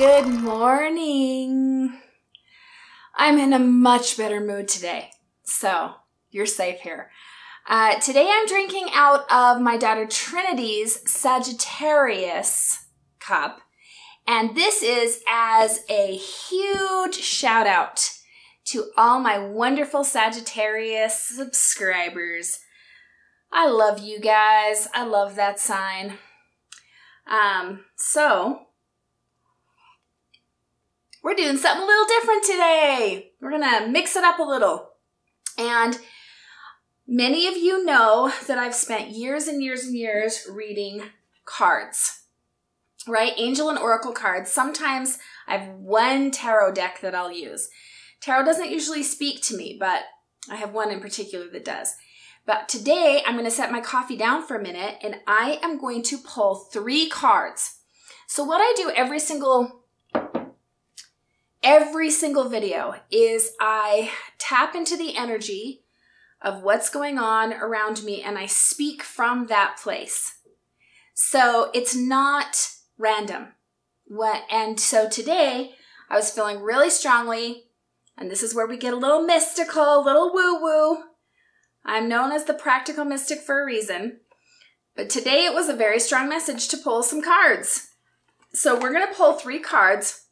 Good morning. I'm in a much better mood today, so you're safe here. Uh, today I'm drinking out of my daughter Trinity's Sagittarius cup, and this is as a huge shout out to all my wonderful Sagittarius subscribers. I love you guys. I love that sign. Um, so we're doing something a little different today. We're gonna mix it up a little. And many of you know that I've spent years and years and years reading cards, right? Angel and Oracle cards. Sometimes I have one tarot deck that I'll use. Tarot doesn't usually speak to me, but I have one in particular that does. But today I'm going to set my coffee down for a minute and I am going to pull three cards. So what I do every single every single video is I tap into the energy of what's going on around me and I speak from that place. So it's not random. What and so today I was feeling really strongly and this is where we get a little mystical, a little woo woo. I'm known as the practical mystic for a reason. But today it was a very strong message to pull some cards. So we're going to pull three cards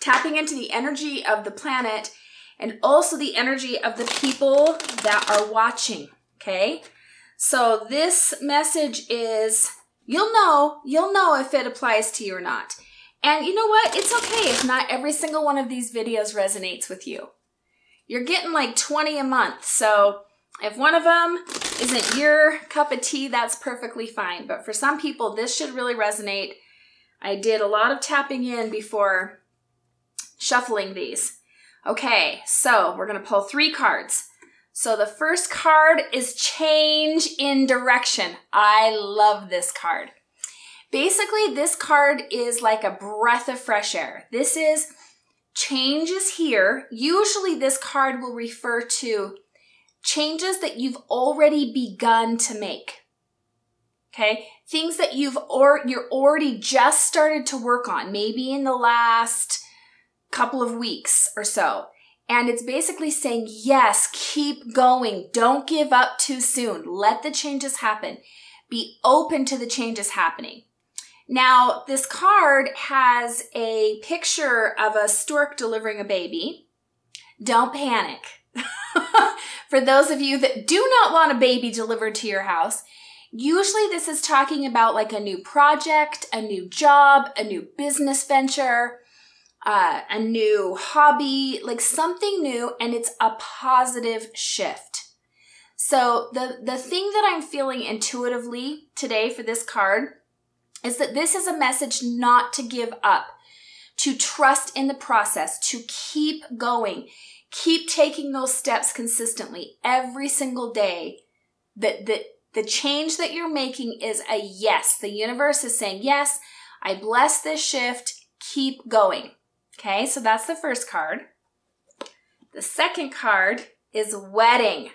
tapping into the energy of the planet and also the energy of the people that are watching. Okay. So this message is you'll know, you'll know if it applies to you or not. And you know what? It's okay if not every single one of these videos resonates with you. You're getting like 20 a month. So if one of them isn't your cup of tea, that's perfectly fine. But for some people, this should really resonate. I did a lot of tapping in before shuffling these. Okay, so we're going to pull three cards. So the first card is change in direction. I love this card. Basically, this card is like a breath of fresh air. This is changes here. Usually, this card will refer to changes that you've already begun to make. Okay, things that you've or you're already just started to work on, maybe in the last couple of weeks or so. And it's basically saying, yes, keep going. Don't give up too soon. Let the changes happen. Be open to the changes happening. Now, this card has a picture of a stork delivering a baby. Don't panic. For those of you that do not want a baby delivered to your house, usually this is talking about like a new project, a new job, a new business venture uh, a new hobby, like something new, and it's a positive shift. So the the thing that I'm feeling intuitively today for this card is that this is a message not to give up, to trust in the process, to keep going, keep taking those steps consistently every single day. That that the change that you're making is a yes. The universe is saying, yes, I bless this shift. Keep going. Okay, so that's the first card. The second card is wedding.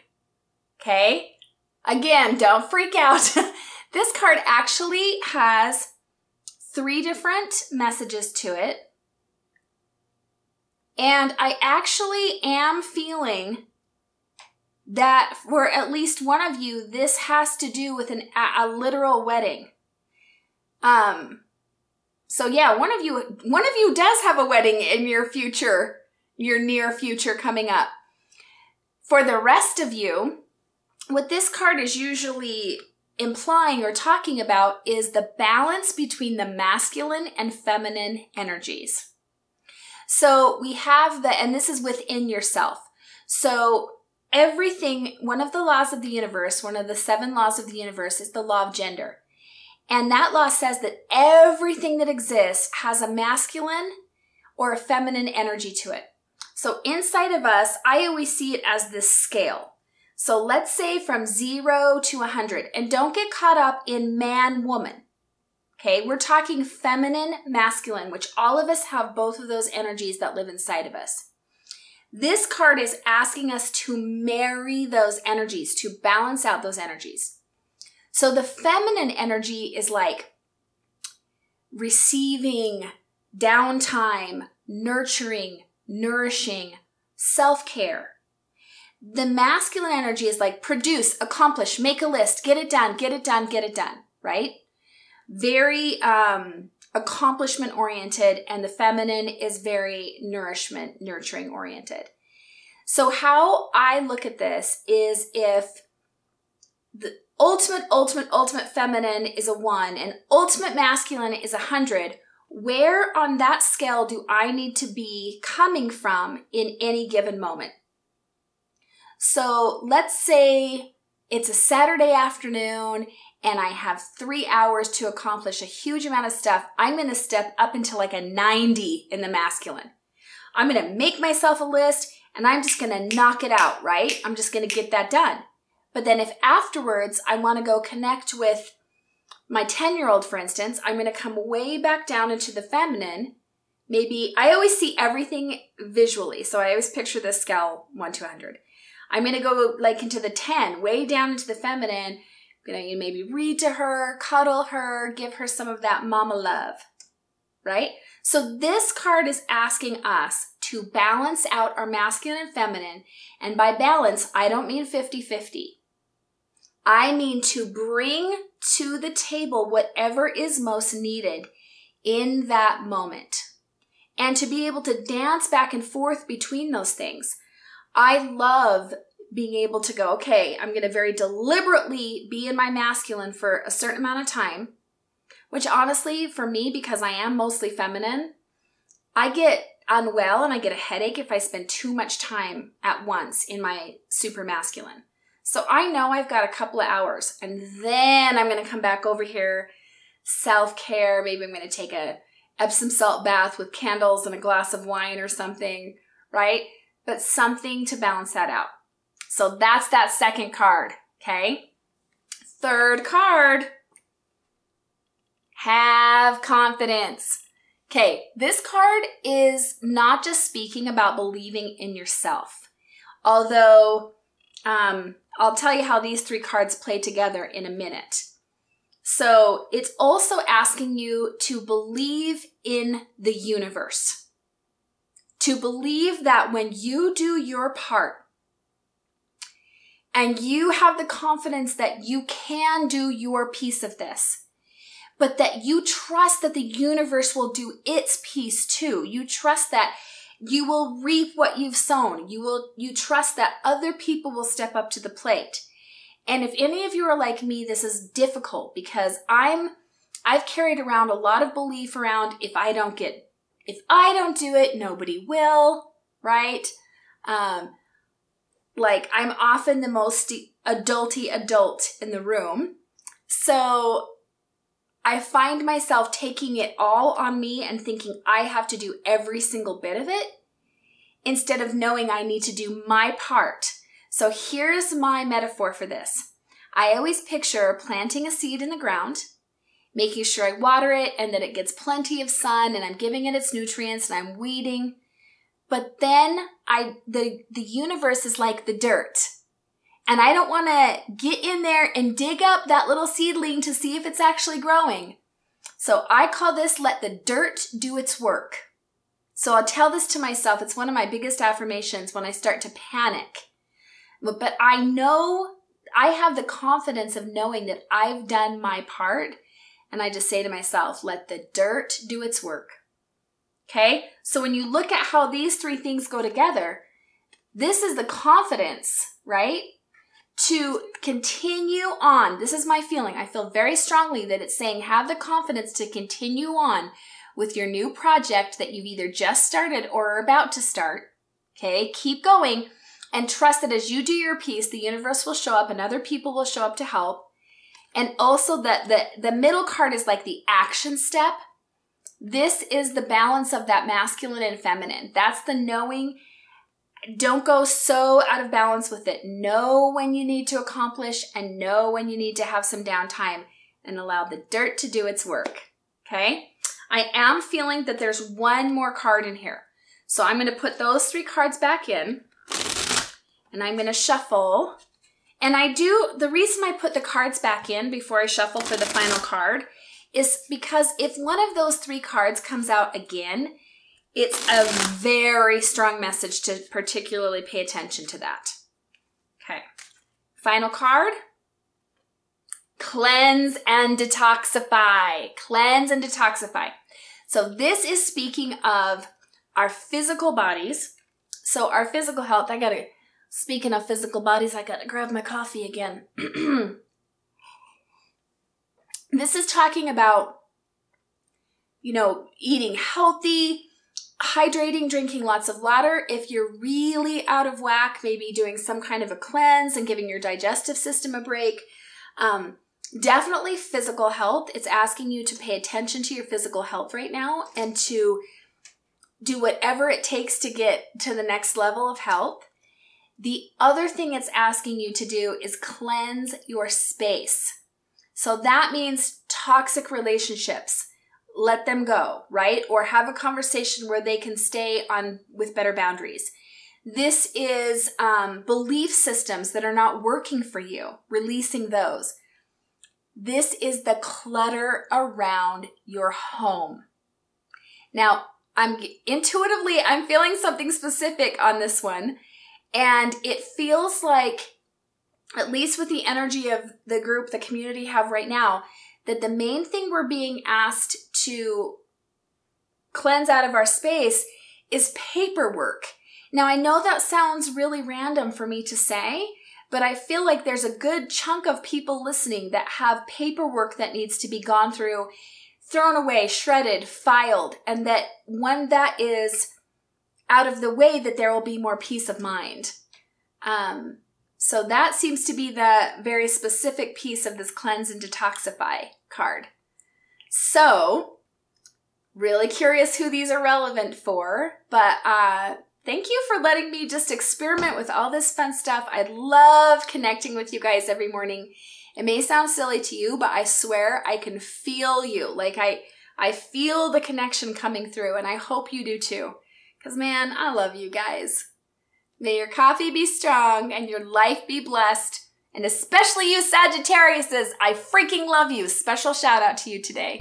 Okay, again, don't freak out. this card actually has three different messages to it. And I actually am feeling that for at least one of you, this has to do with an, a, a literal wedding. Um, so yeah, one of you one of you does have a wedding in your future, your near future coming up. For the rest of you, what this card is usually implying or talking about is the balance between the masculine and feminine energies. So we have the, and this is within yourself. So everything, one of the laws of the universe, one of the seven laws of the universe is the law of gender. And that law says that everything that exists has a masculine or a feminine energy to it. So inside of us, I always see it as this scale. So let's say from zero to 100, and don't get caught up in man woman. Okay, we're talking feminine, masculine, which all of us have both of those energies that live inside of us. This card is asking us to marry those energies, to balance out those energies. So the feminine energy is like receiving, downtime, nurturing, nourishing, self care. The masculine energy is like produce, accomplish, make a list, get it done, get it done, get it done, right? Very um, accomplishment oriented, and the feminine is very nourishment, nurturing oriented. So, how I look at this is if the ultimate, ultimate, ultimate feminine is a one and ultimate masculine is a hundred, where on that scale do I need to be coming from in any given moment? So let's say it's a Saturday afternoon and I have three hours to accomplish a huge amount of stuff. I'm going to step up into like a 90 in the masculine. I'm going to make myself a list and I'm just going to knock it out, right? I'm just going to get that done. But then if afterwards I want to go connect with my 10 year old, for instance, I'm going to come way back down into the feminine. Maybe I always see everything visually. So I always picture this scale 1 to 100. I'm going to go like into the 10, way down into the feminine. You know, to maybe read to her, cuddle her, give her some of that mama love. Right? So this card is asking us to balance out our masculine and feminine. And by balance, I don't mean 50 50. I mean to bring to the table whatever is most needed in that moment and to be able to dance back and forth between those things. I love being able to go, okay, I'm going to very deliberately be in my masculine for a certain amount of time, which honestly, for me, because I am mostly feminine, I get unwell and I get a headache if I spend too much time at once in my super masculine. So I know I've got a couple of hours and then I'm going to come back over here, self care. Maybe I'm going to take a Epsom salt bath with candles and a glass of wine or something, right? But something to balance that out. So that's that second card, okay? Third card, have confidence. Okay, this card is not just speaking about believing in yourself. Although um, I'll tell you how these three cards play together in a minute. So it's also asking you to believe in the universe. To believe that when you do your part and you have the confidence that you can do your piece of this, but that you trust that the universe will do its piece too. You trust that you will reap what you've sown. You will, you trust that other people will step up to the plate. And if any of you are like me, this is difficult because I'm, I've carried around a lot of belief around if I don't get, if I don't do it, nobody will, right? Um, like I'm often the most adulty adult in the room. So I find myself taking it all on me and thinking I have to do every single bit of it instead of knowing I need to do my part. So here's my metaphor for this. I always picture planting a seed in the ground, making sure I water it and that it gets plenty of sun and I'm giving it its nutrients and I'm weeding. But then I the the universe is like the dirt and I don't want to get in there and dig up that little seedling to see if it's actually growing. So I call this let the dirt do its work. So I'll tell this to myself. It's one of my biggest affirmations when I start to panic. But I know I have the confidence of knowing that I've done my part. And I just say to myself, let the dirt do its work. Okay? So when you look at how these three things go together, this is the confidence, right? To continue on. This is my feeling. I feel very strongly that it's saying have the confidence to continue on with your new project that you've either just started or are about to start. Okay, keep going and trust that as you do your piece, the universe will show up and other people will show up to help. And also that the, the middle card is like the action step. This is the balance of that masculine and feminine. That's the knowing don't go so out of balance with it. Know when you need to accomplish and know when you need to have some downtime and allow the dirt to do its work. Okay? I am feeling that there's one more card in here. So I'm going to put those three cards back in and I'm going to shuffle. And I do, the reason I put the cards back in before I shuffle for the final card is because if one of those three cards comes out again, it's a very strong message to particularly pay attention to that. Okay. Final card cleanse and detoxify. Cleanse and detoxify. So, this is speaking of our physical bodies. So, our physical health, I gotta, speaking of physical bodies, I gotta grab my coffee again. this is talking about, you know, eating healthy, hydrating, drinking lots of water. If you're really out of whack, maybe doing some kind of a cleanse and giving your digestive system a break. Um, definitely physical health. It's asking you to pay attention to your physical health right now and to do whatever it takes to get to the next level of health. The other thing it's asking you to do is cleanse your space. So that means toxic relationships. Let them go, right? Or have a conversation where they can stay on with better boundaries. This is um, belief systems that are not working for you, releasing those. This is the clutter around your home. Now, I'm intuitively, I'm feeling something specific on this one. And it feels like, at least with the energy of the group, the community have right now, that the main thing we're being asked to cleanse out of our space is paperwork. Now, I know that sounds really random for me to say, but I feel like there's a good chunk of people listening that have paperwork that needs to be gone through, thrown away, shredded, filed, and that when that is out of the way, that there will be more peace of mind. Um, so that seems to be the very specific piece of this cleanse and detoxify card. So, really curious who these are relevant for, but uh, thank you for letting me just experiment with all this fun stuff. I love connecting with you guys every morning. It may sound silly to you, but I swear I can feel you. Like I I feel the connection coming through and I hope you do too. Cuz man, I love you guys. May your coffee be strong and your life be blessed. And especially you Sagittariuses, I freaking love you. Special shout out to you today.